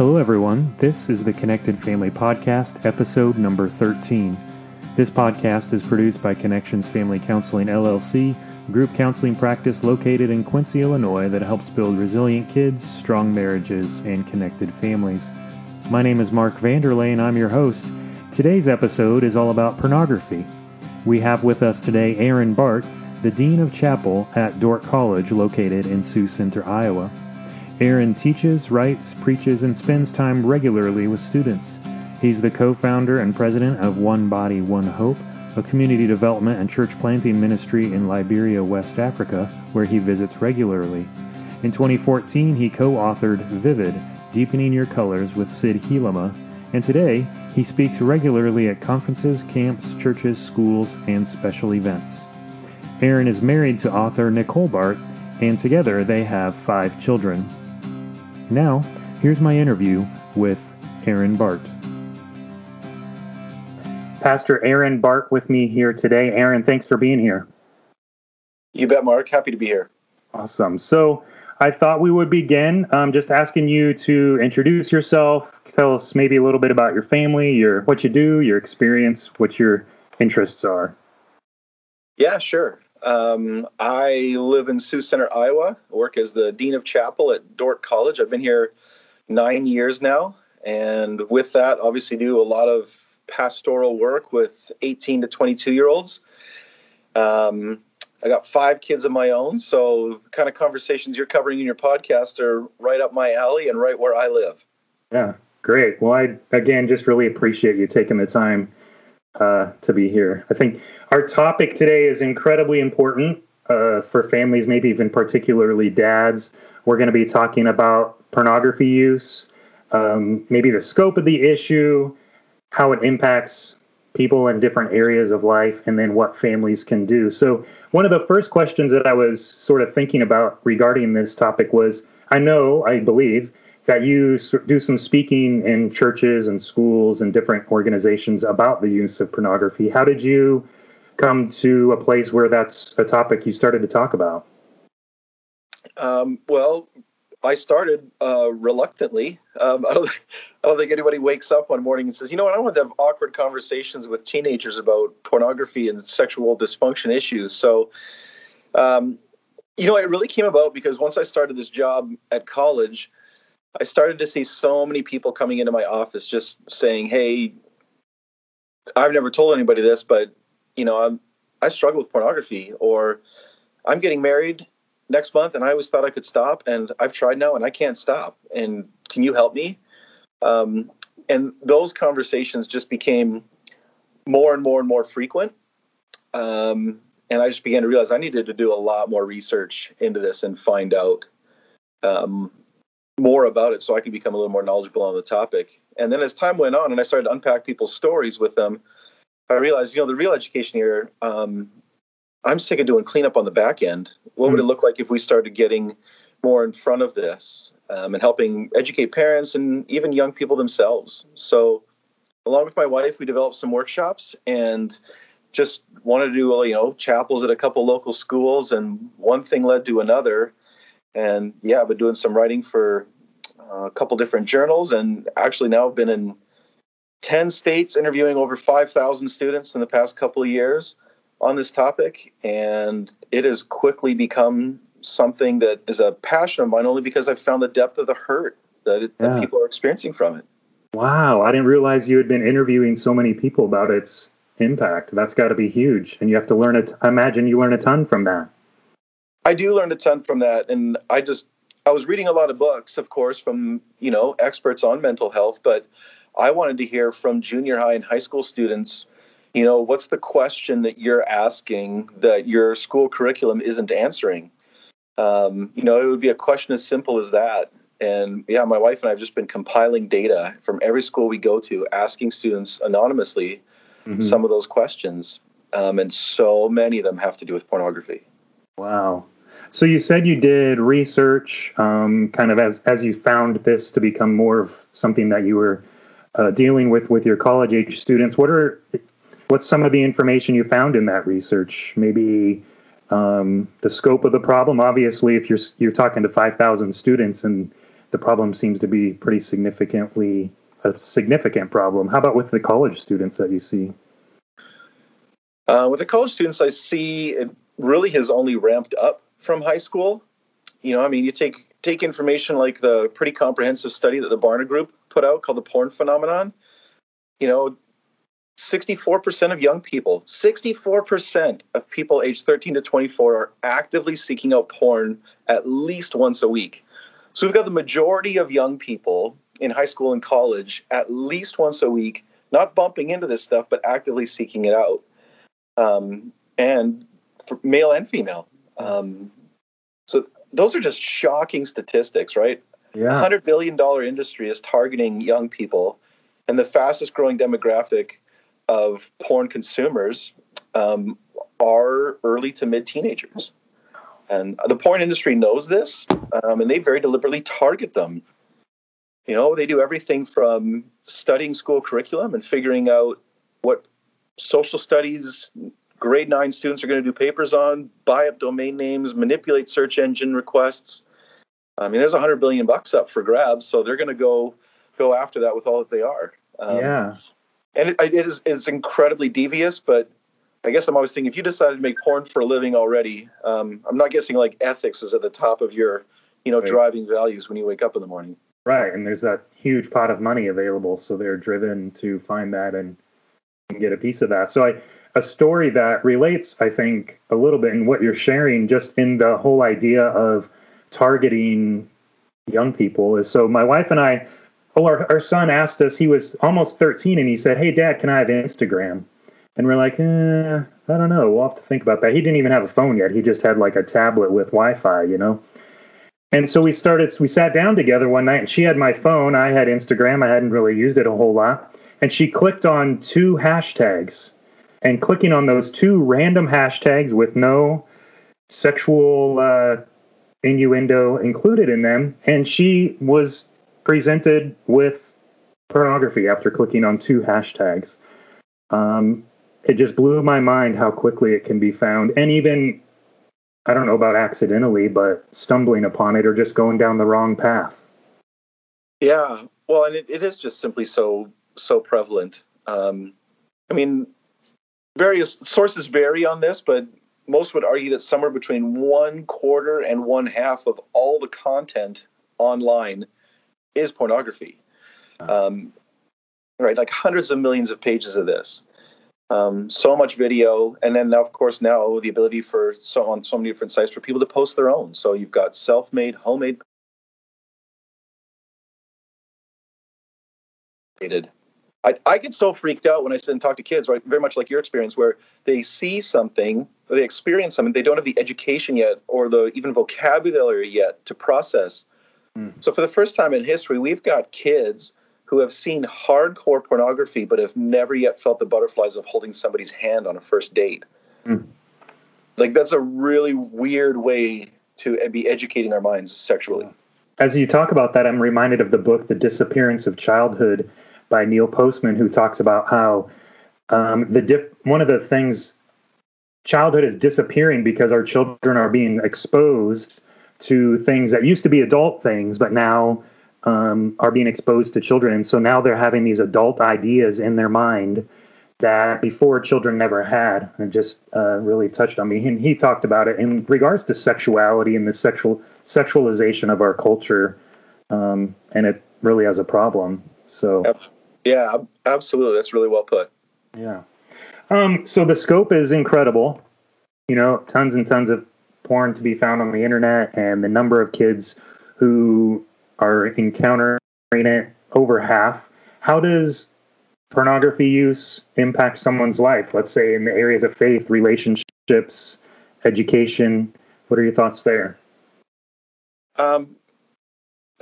Hello, everyone. This is the Connected Family Podcast, episode number 13. This podcast is produced by Connections Family Counseling LLC, a group counseling practice located in Quincy, Illinois, that helps build resilient kids, strong marriages, and connected families. My name is Mark Vander Ley, and I'm your host. Today's episode is all about pornography. We have with us today Aaron Baart, the Dean of Chapel at Dordt College, located in Sioux Center, Iowa. Aaron teaches, writes, preaches, and spends time regularly with students. He's the co founder and president of One Body, One Hope, a community development and church planting ministry in Liberia, West Africa, where he visits regularly. In 2014, he co authored Vivid Deepening Your Colors with Syd Hielema, and today he speaks regularly at conferences, camps, churches, schools, and special events. Aaron is married to author Nicole Baart, and together they have five children. Now, here's my interview with Aaron Baart. Pastor Aaron Baart with me here today. Aaron, thanks for being here. You bet, Mark. Happy to be here. Awesome. So, I thought we would begin um, just asking you to introduce yourself, tell us maybe a little bit about your family, your what you do, your experience, what your interests are. Yeah, sure. Um, I live in Sioux Center, Iowa. I work as the dean of chapel at Dordt College. I've been here nine years now, and with that, obviously do a lot of pastoral work with 18 to 22 year olds. Um, I got five kids of my own, so the kind of conversations you're covering in your podcast are right up my alley and right where I live. Yeah, great. Well, I again just really appreciate you taking the time uh, to be here. I think our topic today is incredibly important uh, for families, maybe even particularly dads. We're going to be talking about pornography use, um, maybe the scope of the issue, how it impacts people in different areas of life, and then what families can do. So, one of the first questions that I was sort of thinking about regarding this topic was I know, I believe, that you do some speaking in churches and schools and different organizations about the use of pornography. How did you come to a place where that's a topic you started to talk about? Um, well, I started uh, reluctantly. Um, I, don't, I don't think anybody wakes up one morning and says, you know what, I want to have awkward conversations with teenagers about pornography and sexual dysfunction issues. So, um, you know, it really came about because once I started this job at college, I started to see so many people coming into my office just saying, "Hey, I've never told anybody this, but you know, I'm I struggle with pornography, or I'm getting married next month, and I always thought I could stop, and I've tried now, and I can't stop. And can you help me?" Um, and those conversations just became more and more and more frequent. Um, and I just began to realize I needed to do a lot more research into this and find out um, more about it so I can become a little more knowledgeable on the topic. And then as time went on and I started to unpack people's stories with them, I realized, you know, the real education here, um, I'm sick of doing cleanup on the back end. What mm-hmm. would it look like if we started getting more in front of this um, and helping educate parents and even young people themselves? So, along with my wife, we developed some workshops and just wanted to do, you know, chapels at a couple local schools, and one thing led to another and yeah, I've been doing some writing for uh, a couple different journals, and actually now I've been in ten states, interviewing over five thousand students in the past couple of years on this topic, and it has quickly become something that is a passion of mine, only because I've found the depth of the hurt that, it, yeah. that people are experiencing from it. Wow, I didn't realize you had been interviewing so many people about its impact. That's got to be huge, and you have to learn it. I imagine you learn a ton from that. I do learn a ton from that, and I just I was reading a lot of books, of course, from you know experts on mental health, but I wanted to hear from junior high and high school students. You know, what's the question that you're asking that your school curriculum isn't answering? Um, you know, it would be a question as simple as that. And yeah, my wife and I have just been compiling data from every school we go to, asking students anonymously mm-hmm. some of those questions. Um, and so many of them have to do with pornography. Wow. So you said you did research, um, kind of as as you found this to become more of something that you were uh, dealing with with your college age students. What are what's some of the information you found in that research? Maybe um, the scope of the problem. Obviously, if you're you're talking to five thousand students and the problem seems to be pretty significantly a significant problem. How about with the college students that you see? Uh, with the college students, I see it really has only ramped up from high school. You know, I mean, you take take information like the pretty comprehensive study that the Barna Group put out called the Porn Phenomenon. You know, 64% of young people, 64% of people aged 13 to 24 are actively seeking out porn at least once a week. So we've got the majority of young people in high school and college at least once a week, not bumping into this stuff, but actively seeking it out. Um, and male and female. Um, those are just shocking statistics, right? Yeah. $100 billion industry is targeting young people, and the fastest growing demographic of porn consumers um, are early to mid teenagers. And the porn industry knows this, um, and they very deliberately target them. You know, they do everything from studying school curriculum and figuring out what social studies grade nine students are going to do papers on, buy up domain names, manipulate search engine requests. I mean, there's a hundred billion bucks up for grabs, so they're going to go go after that with all that they are. Um, yeah, and it, it is it's incredibly devious, but I guess I'm always thinking if you decided to make porn for a living already, um, I'm not guessing like ethics is at the top of your you know right. driving values when you wake up in the morning. Right, and there's that huge pot of money available, so they're driven to find that and, and get a piece of that. So I a story that relates, I think, a little bit in what you're sharing, just in the whole idea of targeting young people. Is so my wife and I, well, our, our son asked us, he was almost 13, and he said, Hey, dad, can I have Instagram? And we're like, eh, I don't know. We'll have to think about that. He didn't even have a phone yet. He just had like a tablet with Wi Fi, you know? And so we started, we sat down together one night, and she had my phone. I had Instagram. I hadn't really used it a whole lot. And she clicked on two hashtags and clicking on those two random hashtags with no sexual uh, innuendo included in them, and she was presented with pornography after clicking on two hashtags. Um, it just blew my mind how quickly it can be found, and even I don't know about accidentally, but stumbling upon it or just going down the wrong path. Yeah, well, and it, it is just simply so so prevalent. Um, I mean, various sources vary on this, but most would argue that somewhere between one quarter and one half of all the content online is pornography. Um, right, like hundreds of millions of pages of this. Um, so much video, and then now, of course, now the ability for so on so many different sites for people to post their own. So you've got self-made, homemade. I, I get so freaked out when I sit and talk to kids, right? Very much like your experience, where they see something, or they experience something, they don't have the education yet, or the even vocabulary yet to process. Mm. So for the first time in history, we've got kids who have seen hardcore pornography, but have never yet felt the butterflies of holding somebody's hand on a first date. Mm. Like that's a really weird way to be educating our minds sexually. As you talk about that, I'm reminded of the book, The Disappearance of Childhood by Neil Postman, who talks about how um, the diff- one of the things childhood is disappearing because our children are being exposed to things that used to be adult things, but now um, are being exposed to children. And so now they're having these adult ideas in their mind that before children never had. And just uh, really touched on me. And he talked about it in regards to sexuality and the sexual sexualization of our culture, um, and it really has a problem. So. Yeah, absolutely. That's really well put. Yeah. Um, so the scope is incredible. You know, tons and tons of porn to be found on the internet, and the number of kids who are encountering it over half. How does pornography use impact someone's life? Let's say in the areas of faith, relationships, education. What are your thoughts there? Um,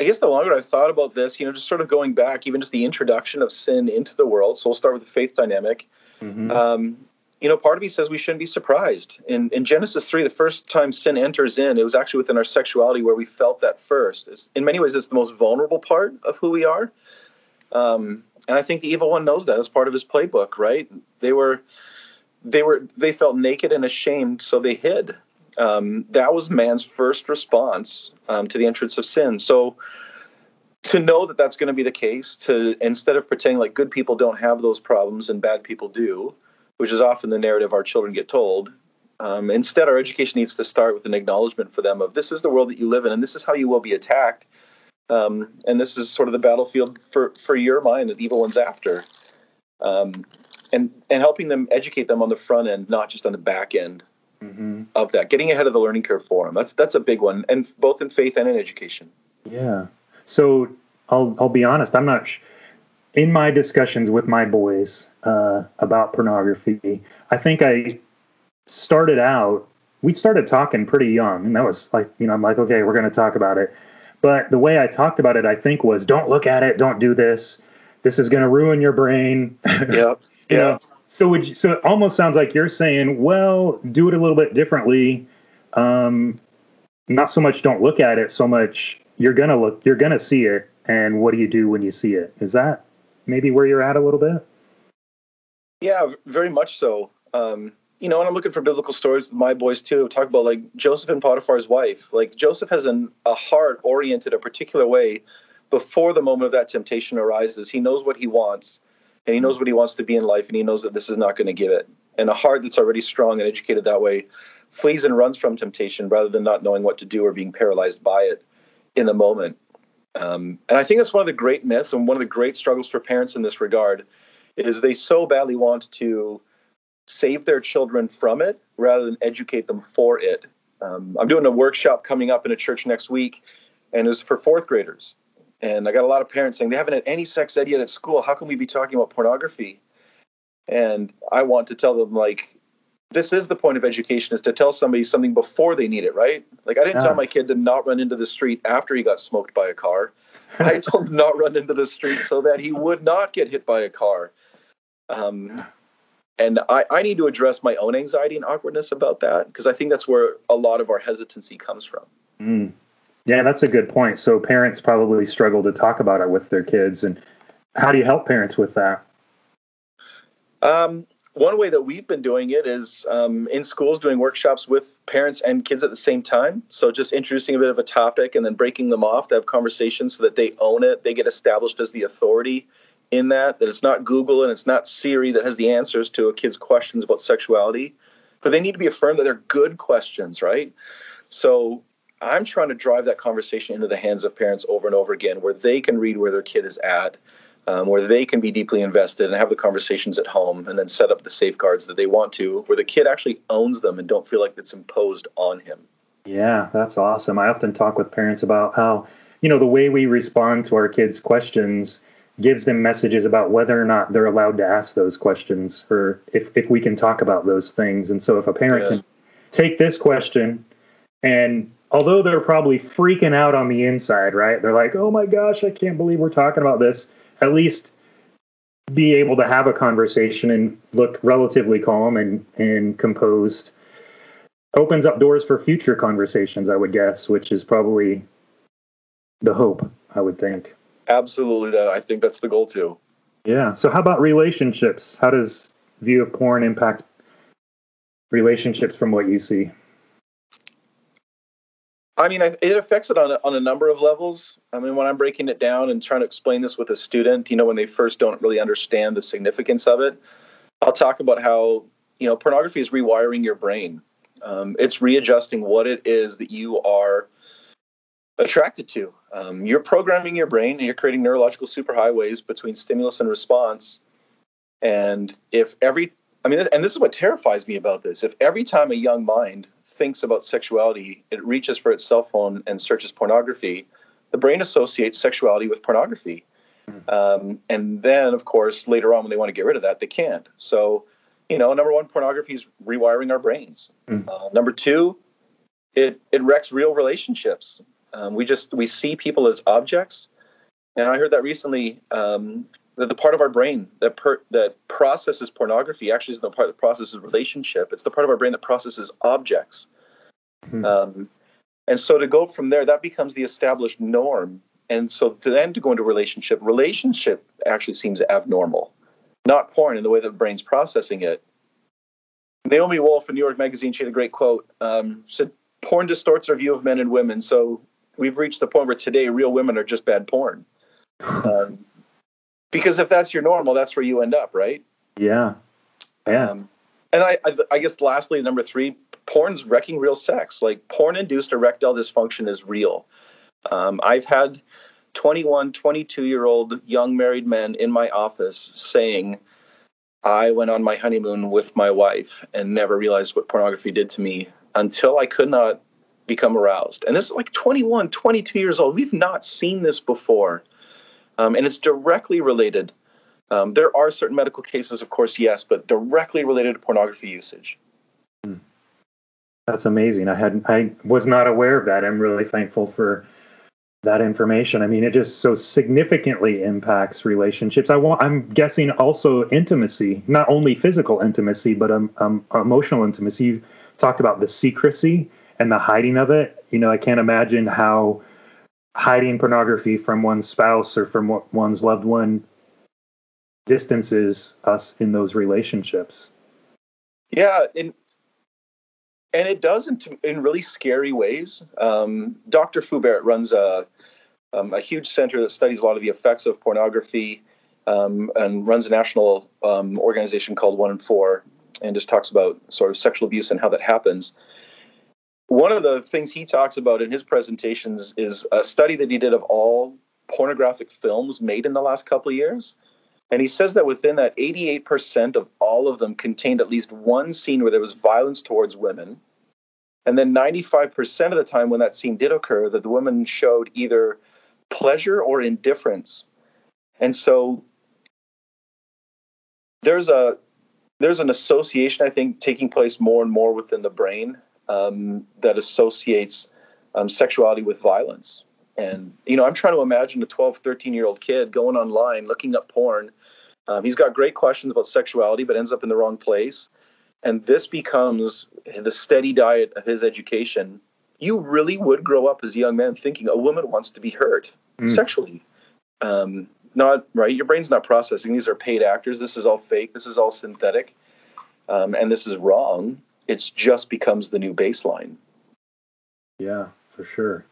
I guess the longer I've thought about this, you know, just sort of going back, even just the introduction of sin into the world. So we'll start with the faith dynamic. Mm-hmm. Um, you know, part of me says we shouldn't be surprised. In, in Genesis 3, the first time sin enters in, it was actually within our sexuality where we felt that first. It's, in many ways, it's the most vulnerable part of who we are. Um, and I think the evil one knows that as part of his playbook, right? They were, they were, they felt naked and ashamed, so they hid. Um, that was man's first response um, to the entrance of sin. So to know that that's going to be the case, to instead of pretending like good people don't have those problems and bad people do, which is often the narrative our children get told. Um, instead, our education needs to start with an acknowledgement for them of this is the world that you live in, and this is how you will be attacked, um, and this is sort of the battlefield for for your mind that evil one's after, um, and and helping them educate them on the front end, not just on the back end mm-hmm. of that, getting ahead of the learning curve for them. That's that's a big one, and both in faith and in education. Yeah. So I'll I'll be honest. I'm not. Sh- in my discussions with my boys uh, about pornography, I think I started out. We started talking pretty young, and that was like, you know, I'm like, okay, we're going to talk about it. But the way I talked about it, I think, was don't look at it, don't do this. This is going to ruin your brain. Yep. yeah. So would you, so it almost sounds like you're saying, well, do it a little bit differently. Um, not so much don't look at it, so much you're gonna look, you're gonna see it, and what do you do when you see it? Is that maybe where you're at a little bit? Yeah, very much so. Um, you know, and I'm looking for biblical stories with my boys too. Talk about like Joseph and Potiphar's wife. Like Joseph has an, a heart oriented a particular way before the moment of that temptation arises. He knows what he wants, and he knows what he wants to be in life, and he knows that this is not going to give it. And a heart that's already strong and educated that way flees and runs from temptation rather than not knowing what to do or being paralyzed by it in the moment. Um, and I think that's one of the great myths and one of the great struggles for parents in this regard is they so badly want to save their children from it rather than educate them for it. Um, I'm doing a workshop coming up in a church next week, and it's for fourth graders. And I got a lot of parents saying they haven't had any sex ed yet at school. How can we be talking about pornography? And I want to tell them like this is the point of education is to tell somebody something before they need it, right? Like I didn't yeah. tell my kid to not run into the street after he got smoked by a car. I told him not run into the street so that he would not get hit by a car. Um, and I, I need to address my own anxiety and awkwardness about that because I think that's where a lot of our hesitancy comes from. Mm. Yeah, that's a good point. So parents probably struggle to talk about it with their kids, and how do you help parents with that? Um, one way that we've been doing it is um, in schools doing workshops with parents and kids at the same time. So just introducing a bit of a topic and then breaking them off to have conversations so that they own it, they get established as the authority in that, that it's not Google and it's not Siri that has the answers to a kid's questions about sexuality, but they need to be affirmed that they're good questions, right? So I'm trying to drive that conversation into the hands of parents over and over again where they can read where their kid is at. Um, where they can be deeply invested and have the conversations at home and then set up the safeguards that they want to, where the kid actually owns them and don't feel like it's imposed on him. Yeah, that's awesome. I often talk with parents about how, you know, the way we respond to our kids' questions gives them messages about whether or not they're allowed to ask those questions or if, if we can talk about those things. And so if a parent yeah. can take this question and although they're probably freaking out on the inside, right? They're like, oh my gosh, I can't believe we're talking about this. At least be able to have a conversation and look relatively calm and, and composed. Opens up doors for future conversations, I would guess, which is probably the hope, I would think. Absolutely that i think that's the goal too. Yeah so how about relationships? How does view of porn impact relationships from what you see i mean it affects it on a, on a number of levels i mean when i'm breaking it down and trying to explain this with a student you know when they first don't really understand the significance of it i'll talk about how you know pornography is rewiring your brain um, it's readjusting what it is that you are attracted to. Um, you're programming your brain and you're creating neurological superhighways between stimulus and response. And if every, I mean, and this is what terrifies me about this if every time a young mind thinks about sexuality, it reaches for its cell phone and searches pornography, the brain associates sexuality with pornography. Hmm. Um, and then, of course, later on, when they want to get rid of that, they can't. So, you know, number one, pornography is rewiring our brains. Mm. Uh, number two, it it wrecks real relationships. Um, we just we see people as objects, and I heard that recently um, that the part of our brain that per, that processes pornography actually is the part that processes relationship. It's the part of our brain that processes objects. Hmm. Um, and so to go from there, that becomes the established norm. And so then to go into relationship, relationship actually seems abnormal, not porn in the way that the brain's processing it. Naomi Wolf in New York Magazine, she had a great quote. Um, said, "Porn distorts our view of men and women. So we've reached the point where today real women are just bad porn. Um, because if that's your normal, that's where you end up, right? Yeah. Yeah. Um, and I, I, I guess lastly, number three, porn's wrecking real sex. Like porn-induced erectile dysfunction is real. Um, I've had 21, 22 year old young married men in my office saying, I went on my honeymoon with my wife and never realized what pornography did to me until I could not become aroused. And this is like 21, 22 years old. We've not seen this before. Um, and it's directly related. Um, there are certain medical cases, of course, yes, but directly related to pornography usage. Hmm. That's amazing. I had I was not aware of that. I'm really thankful for that information. I mean, it just so significantly impacts relationships. I want, I'm guessing also intimacy, not only physical intimacy, but um, um, emotional intimacy. You talked about the secrecy and the hiding of it. You know, I can't imagine how hiding pornography from one's spouse or from one's loved one distances us in those relationships. Yeah, and and it does in, in really scary ways. Um, Dr. Foubert runs a um, a huge center that studies a lot of the effects of pornography um, and runs a national um, organization called One in Four and just talks about sort of sexual abuse and how that happens. One of the things he talks about in his presentations is a study that he did of all pornographic films made in the last couple of years. And he says that within that, 88% of all of them contained at least one scene where there was violence towards women. And then 95% of the time when that scene did occur, that the woman showed either pleasure or indifference. And so there's a there's an association I think taking place more and more within the brain um, that associates um, sexuality with violence. And you know, I'm trying to imagine a 12, 13 year old kid going online looking up porn. Um, he's got great questions about sexuality, but ends up in the wrong place. And this becomes the steady diet of his education you really would grow up as a young man thinking a woman wants to be hurt mm. sexually. Um, not right. Your brain's not processing. These are paid actors. This is all fake. This is all synthetic, um, and this is wrong. It just becomes the new baseline. Yeah, for sure.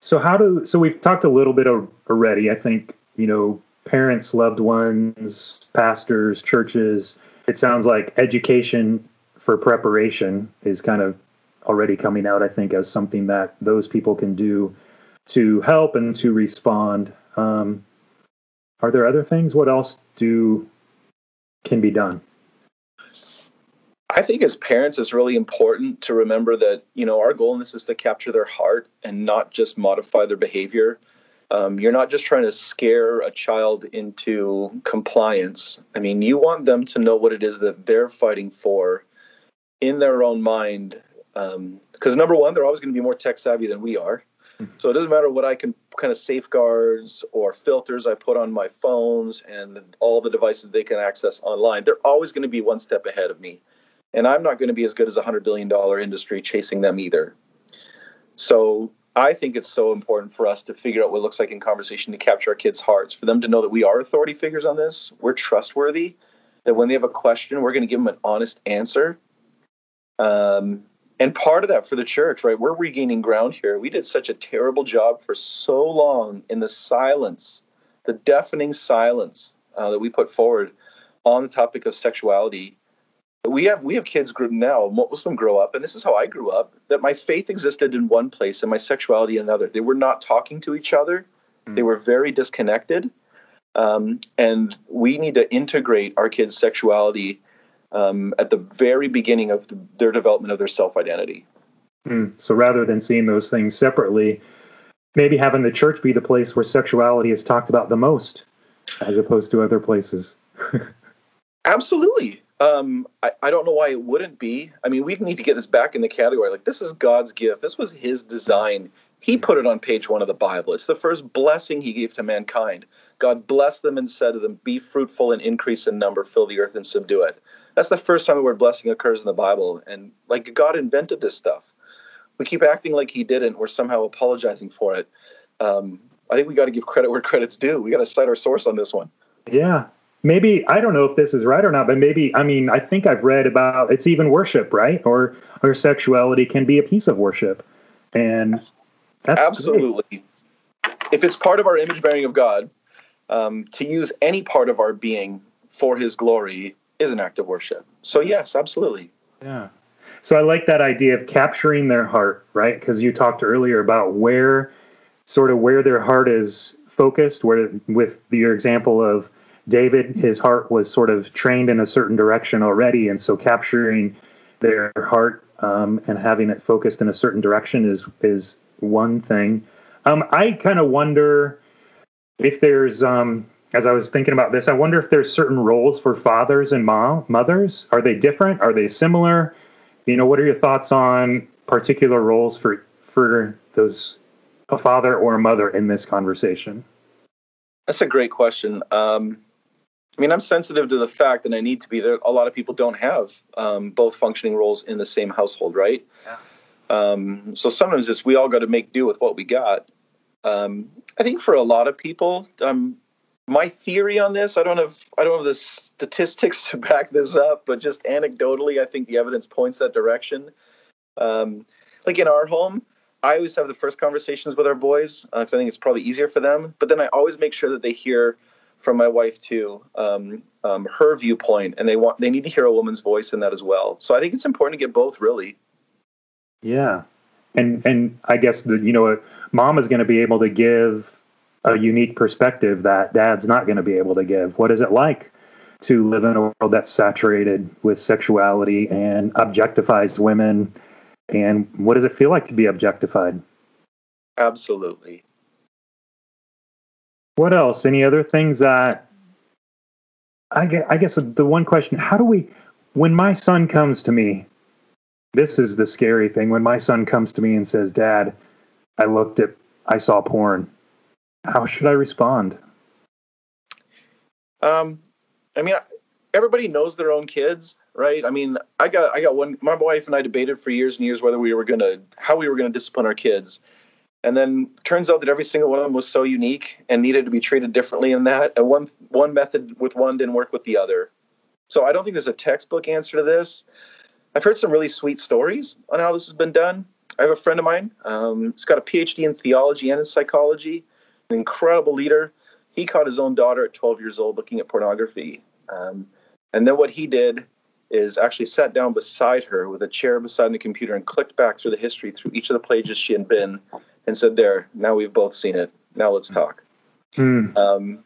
So how do so we've talked a little bit already. I think you know parents, loved ones, pastors, churches. It sounds like education for preparation is kind of already coming out, I think, as something that those people can do to help and to respond. Um, are there other things? What else do can be done? I think as parents, it's really important to remember that you know our goal in this is to capture their heart and not just modify their behavior. Um, you're not just trying to scare a child into compliance. I mean, you want them to know what it is that they're fighting for in their own mind because um, number one, they're always going to be more tech savvy than we are. Mm-hmm. So it doesn't matter what I can kind of safeguards or filters I put on my phones and all the devices they can access online. They're always going to be one step ahead of me. And I'm not going to be as good as a $100 billion industry chasing them either. So I think it's so important for us to figure out what it looks like in conversation to capture our kids' hearts, for them to know that we are authority figures on this, we're trustworthy, that when they have a question, we're going to give them an honest answer. Um, and part of that for the church, right? We're regaining ground here. We did such a terrible job for so long in the silence, the deafening silence uh, that we put forward on the topic of sexuality. We have we have kids group now. Them grow up, and this is how I grew up. That my faith existed in one place and my sexuality in another. They were not talking to each other. Mm. They were very disconnected. Um, and we need to integrate our kids' sexuality um, at the very beginning of the, their development of their self identity. Mm. So rather than seeing those things separately, maybe having the church be the place where sexuality is talked about the most, as opposed to other places. Absolutely. Um, I, I don't know why it wouldn't be. I mean, we need to get this back in the category. Like, this is God's gift. This was His design. He put it on page one of the Bible. It's the first blessing He gave to mankind. God blessed them and said to them, Be fruitful and increase in number, fill the earth and subdue it. That's the first time the word blessing occurs in the Bible. And like God invented this stuff. We keep acting like he didn't. We're somehow apologizing for it. Um, I think we got to give credit where credit's due. We got to cite our source on this one. Yeah. Maybe I don't know if this is right or not, but maybe I mean I think I've read about it's even worship, right? Or or sexuality can be a piece of worship. And That's Absolutely. Great. If it's part of our image bearing of God, um, to use any part of our being for His glory is an act of worship. So yes, absolutely. Yeah. So I like that idea of capturing their heart, right? Because you talked earlier about where, sort of where their heart is focused. Where with your example of David, his heart was sort of trained in a certain direction already, and so capturing their heart um, and having it focused in a certain direction is is one thing. Um, I kind of wonder if there's, um, as I was thinking about this, I wonder if there's certain roles for fathers and mom mothers. Are they different? Are they similar? You know, what are your thoughts on particular roles for for those a father or a mother in this conversation? That's a great question. Um, I mean, I'm sensitive to the fact that I need to be there. A lot of people don't have um, both functioning roles in the same household, right? Yeah. Um, so sometimes it's we all got to make do with what we got. Um, I think for a lot of people, um, my theory on this, I don't have I don't have the statistics to back this up, but just anecdotally, I think the evidence points that direction. Um, like in our home, I always have the first conversations with our boys because uh, I think it's probably easier for them. But then I always make sure that they hear from my wife too, um, um, her viewpoint, and they want they need to hear a woman's voice in that as well. So I think it's important to get both, really. Yeah, and and I guess the you know mom is going to be able to give a unique perspective that dad's not going to be able to give. What is it like to live in a world that's saturated with sexuality and objectifies women? And what does it feel like to be objectified? Absolutely. What else? Any other things that I guess, I guess the one question, how do we, when my son comes to me, this is the scary thing. When my son comes to me and says, Dad, I looked at, I saw porn, how should I respond? Um, I mean, everybody knows their own kids, right? I mean, I got, I got one, my wife and I debated for years and years whether we were to, how we were to discipline our kids. And then turns out that every single one of them was so unique and needed to be treated differently in that. And one one method with one didn't work with the other. So I don't think there's a textbook answer to this. I've heard some really sweet stories on how this has been done. I have a friend of mine. Um, he's got a PhD in theology and in psychology. An incredible leader. He caught his own daughter at 12 years old looking at pornography. Um, and then what he did is actually sat down beside her with a chair beside the computer and clicked back through the history through each of the pages she had been and said, "There, now we've both seen it. Now let's talk." Mm. Um,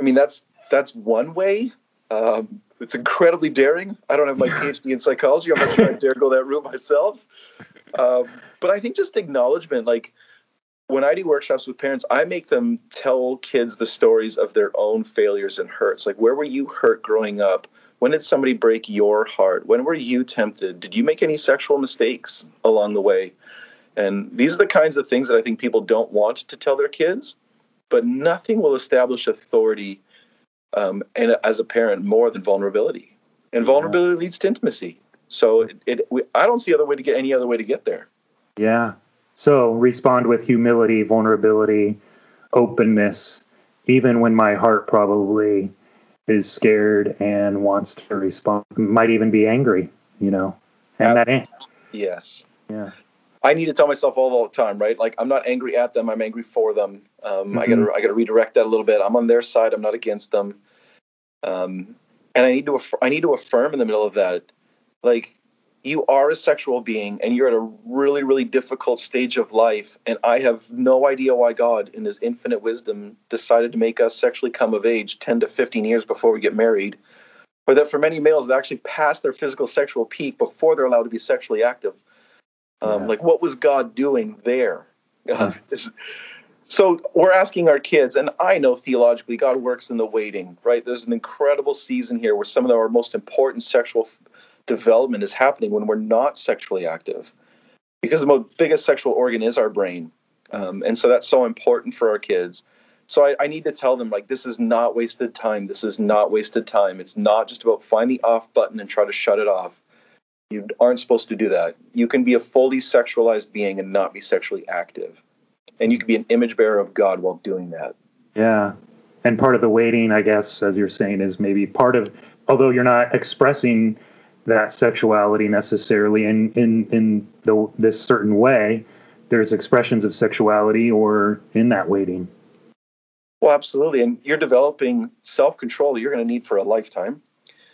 I mean, that's that's one way. Um, it's incredibly daring. I don't have my PhD in psychology. I'm not sure I dare go that route myself. Um, but I think just acknowledgement, like when I do workshops with parents, I make them tell kids the stories of their own failures and hurts. Like, where were you hurt growing up? When did somebody break your heart? When were you tempted? Did you make any sexual mistakes along the way? And these are the kinds of things that I think people don't want to tell their kids, but nothing will establish authority um, and as a parent more than vulnerability. And vulnerability yeah. leads to intimacy. So it, it we, I don't see other way to get any other way to get there. Yeah. So respond with humility, vulnerability, openness, even when my heart probably is scared and wants to respond, might even be angry, you know. And that yes. Yeah. I need to tell myself all the time, right? Like I'm not angry at them, I'm angry for them. Um, mm-hmm. I gotta I gotta redirect that a little bit. I'm on their side, I'm not against them. Um, and I need to I need to affirm in the middle of that, like you are a sexual being and you're at a really really difficult stage of life, and I have no idea why God, in His infinite wisdom, decided to make us sexually come of age 10 to 15 years before we get married, or that for many males they actually pass their physical sexual peak before they're allowed to be sexually active um, yeah. Like, what was God doing there? Uh, so we're asking our kids, and I know theologically God works in the waiting, right? There's an incredible season here where some of our most important sexual f- development is happening when we're not sexually active, because the most, biggest sexual organ is our brain, um, and so that's so important for our kids. So I, I, need to tell them like this is not wasted time. This is not wasted time. It's not just about find the off button and try to shut it off. You aren't supposed to do that. You can be a fully sexualized being and not be sexually active. And you can be an image bearer of God while doing that. Yeah. And part of the waiting, I guess, as you're saying, is maybe part of, although you're not expressing that sexuality necessarily in in in the, this certain way, there's expressions of sexuality or in that waiting. Well, absolutely. And you're developing self control you're going to need for a lifetime.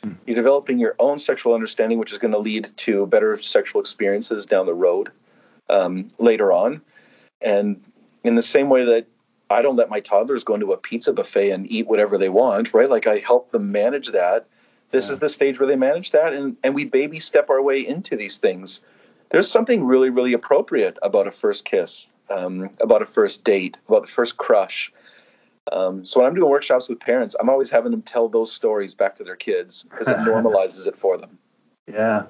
Mm. You're developing your own sexual understanding, which is going to lead to better sexual experiences down the road um, later on. And in the same way that I don't let my toddlers go into a pizza buffet and eat whatever they want, right? Like I help them manage that. This yeah. is the stage where they manage that, and, and we baby step our way into these things. There's something really, really appropriate about a first kiss, um, about a first date, about the first crush. Um, so when I'm doing workshops with parents, I'm always having them tell those stories back to their kids because it normalizes it for them. Yeah,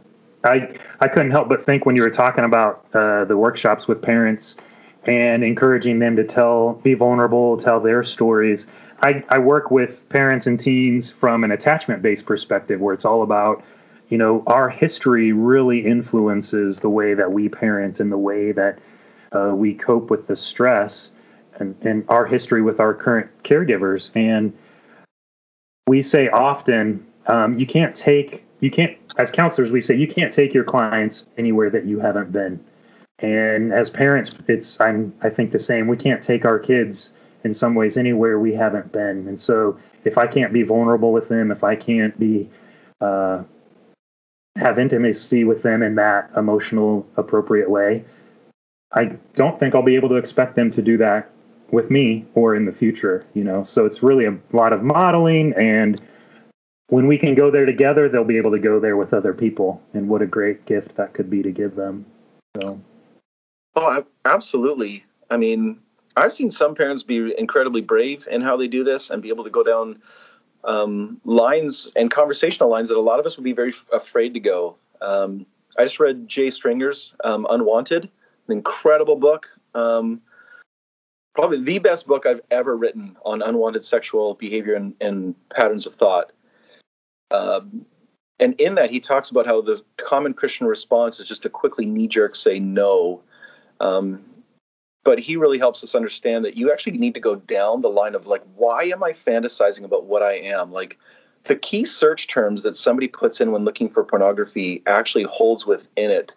I I couldn't help but think when you were talking about uh, the workshops with parents and encouraging them to tell, be vulnerable, tell their stories. I, I work with parents and teens from an attachment based perspective where it's all about, you know, our history really influences the way that we parent and the way that uh, we cope with the stress and, and our history with our current caregivers. And we say often, um, you can't take, you can't, as counselors, we say you can't take your clients anywhere that you haven't been. And as parents, it's I'm I think the same. We can't take our kids in some ways anywhere we haven't been. And so if I can't be vulnerable with them, if I can't be uh, have intimacy with them in that emotional appropriate way, I don't think I'll be able to expect them to do that with me or in the future, you know. So it's really a lot of modeling and when we can go there together, they'll be able to go there with other people and what a great gift that could be to give them. So Oh, absolutely. I mean, I've seen some parents be incredibly brave in how they do this and be able to go down um, lines and conversational lines that a lot of us would be very f- afraid to go. Um, I just read Jay Stringer's um, Unwanted, an incredible book. Um, probably the best book I've ever written on unwanted sexual behavior and, and patterns of thought. Um, and in that, he talks about how the common Christian response is just to quickly knee jerk say no um, but he really helps us understand that you actually need to go down the line of like, why am I fantasizing about what I am? Like, the key search terms that somebody puts in when looking for pornography actually holds within it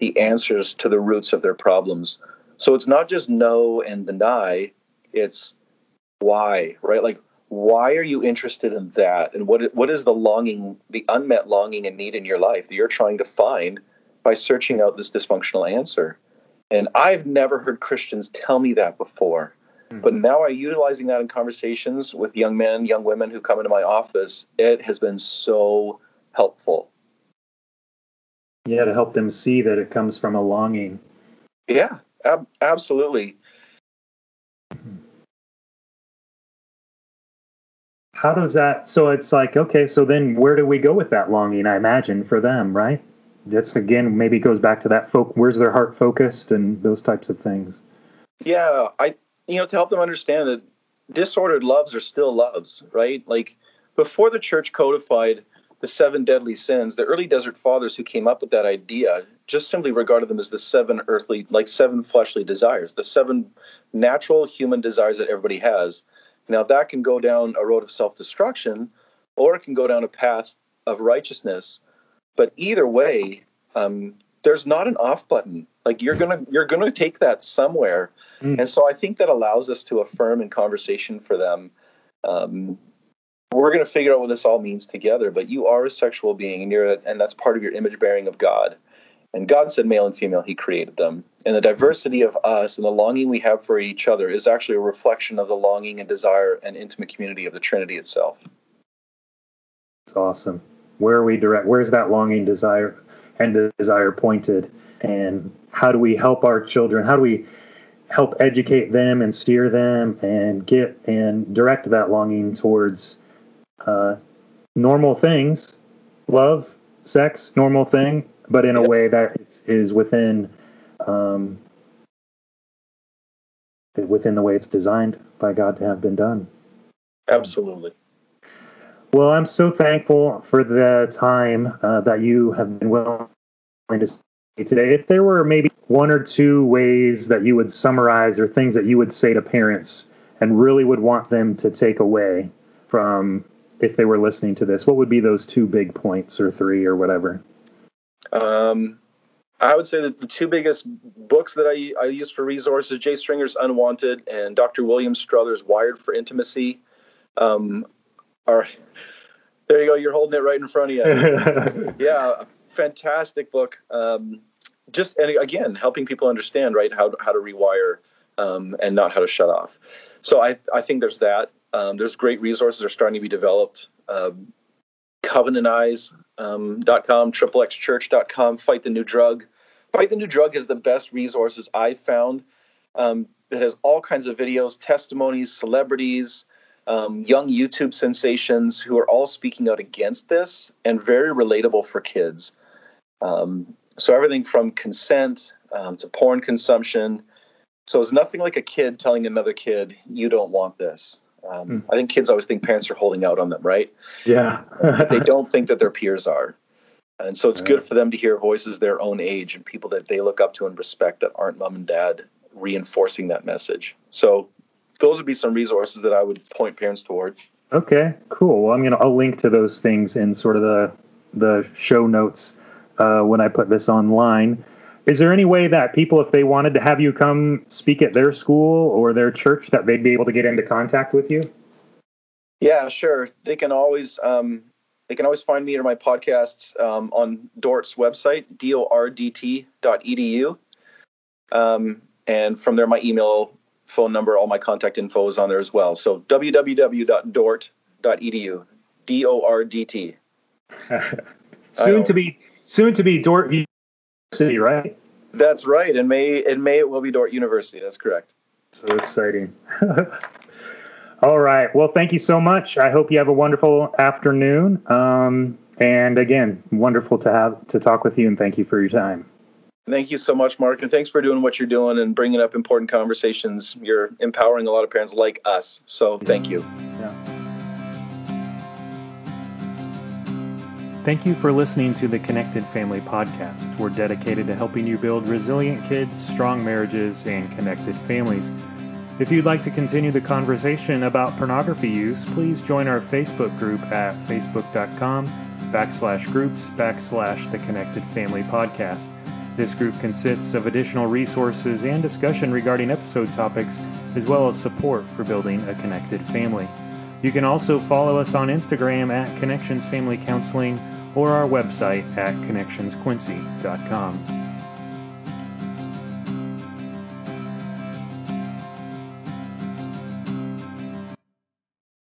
the answers to the roots of their problems. So it's not just no and deny, it's why, right? Like, why are you interested in that? And what what is the longing, the unmet longing and need in your life that you're trying to find by searching out this dysfunctional answer? And I've never heard Christians tell me that before. Mm-hmm. But now I'm utilizing that in conversations with young men, young women who come into my office. It has been so helpful. Yeah, to help them see that it comes from a longing. Yeah, ab- absolutely. How does that? So it's like, okay, so then where do we go with that longing? I imagine for them, right? that's again maybe goes back to that folk where's their heart focused and those types of things yeah i you know to help them understand that disordered loves are still loves right like before the church codified the seven deadly sins the early desert fathers who came up with that idea just simply regarded them as the seven earthly like seven fleshly desires the seven natural human desires that everybody has now that can go down a road of self-destruction or it can go down a path of righteousness but either way, um, there's not an off button. Like you're gonna you're gonna take that somewhere, mm. and so I think that allows us to affirm in conversation for them. Um, we're gonna figure out what this all means together. But you are a sexual being, and you're a, and that's part of your image bearing of God. And God said male and female, He created them. And the diversity of us and the longing we have for each other is actually a reflection of the longing and desire and intimate community of the Trinity itself. It's awesome where are we direct where's that longing desire and desire pointed and how do we help our children how do we help educate them and steer them and get and direct that longing towards uh, normal things love sex normal thing but in a way that is within um, within the way it's designed by god to have been done. Absolutely. Well, I'm so thankful for the time uh, that you have been willing to say today. If there were maybe one or two ways that you would summarize or things that you would say to parents and really would want them to take away from if they were listening to this, what would be those two big points or three or whatever? Um, I would say that the two biggest books that I, I use for resources, Jay Stringer's Unwanted and Dr. William Struthers' Wired for Intimacy, um, are there you go. You're holding it right in front of you. yeah, fantastic book. Um, just and again, helping people understand right how how to rewire um, and not how to shut off. So I I think there's that. Um, there's great resources that are starting to be developed. Um, CovenantEyes.com, um, triplexchurch.com, Fight the New Drug. Fight the New Drug is the best resources I've found. Um, it has all kinds of videos, testimonies, celebrities, um, young YouTube sensations who are all speaking out against this and very relatable for kids. Um, so everything from consent um, to porn consumption. So it's nothing like a kid telling another kid, "You don't want this." Um, mm. I think kids always think parents are holding out on them, right? Yeah. they don't think that their peers are. And so it's yeah. good for them to hear voices their own age and people that they look up to and respect that aren't mom and dad reinforcing that message. So those would be some resources that I would point parents toward. Okay, cool. Well, I'm gonna I'll link to those things in sort of the the show notes uh, when I put this online. Is there any way that people, if they wanted to have you come speak at their school or their church, that they'd be able to get into contact with you? Yeah, sure. They can always um, they can always find me or my podcasts um, on Dordt's website, dordt.edu. Um, and from there, my email, phone number, all my contact info is on there as well. So www.dordt.edu, D O R D T. Soon to be soon to be Dordt University, right? That's right. In May, in May it will be Dordt University. That's correct. So exciting. All right. Well, thank you so much. I hope you have a wonderful afternoon. Um, and again, wonderful to have to talk with you, and thank you for your time. Thank you so much, Mark, and thanks for doing what you're doing and bringing up important conversations. You're empowering a lot of parents like us. So, thank you. Yeah. Thank you for listening to the Connected Family Podcast. We're dedicated to helping you build resilient kids, strong marriages, and connected families. If you'd like to continue the conversation about pornography use, please join our Facebook group at facebook.com backslash groups backslash the Connected Family Podcast. This group consists of additional resources and discussion regarding episode topics, as well as support for building a connected family. You can also follow us on Instagram at Connections Family Counseling or our website at connectionsquincy.com.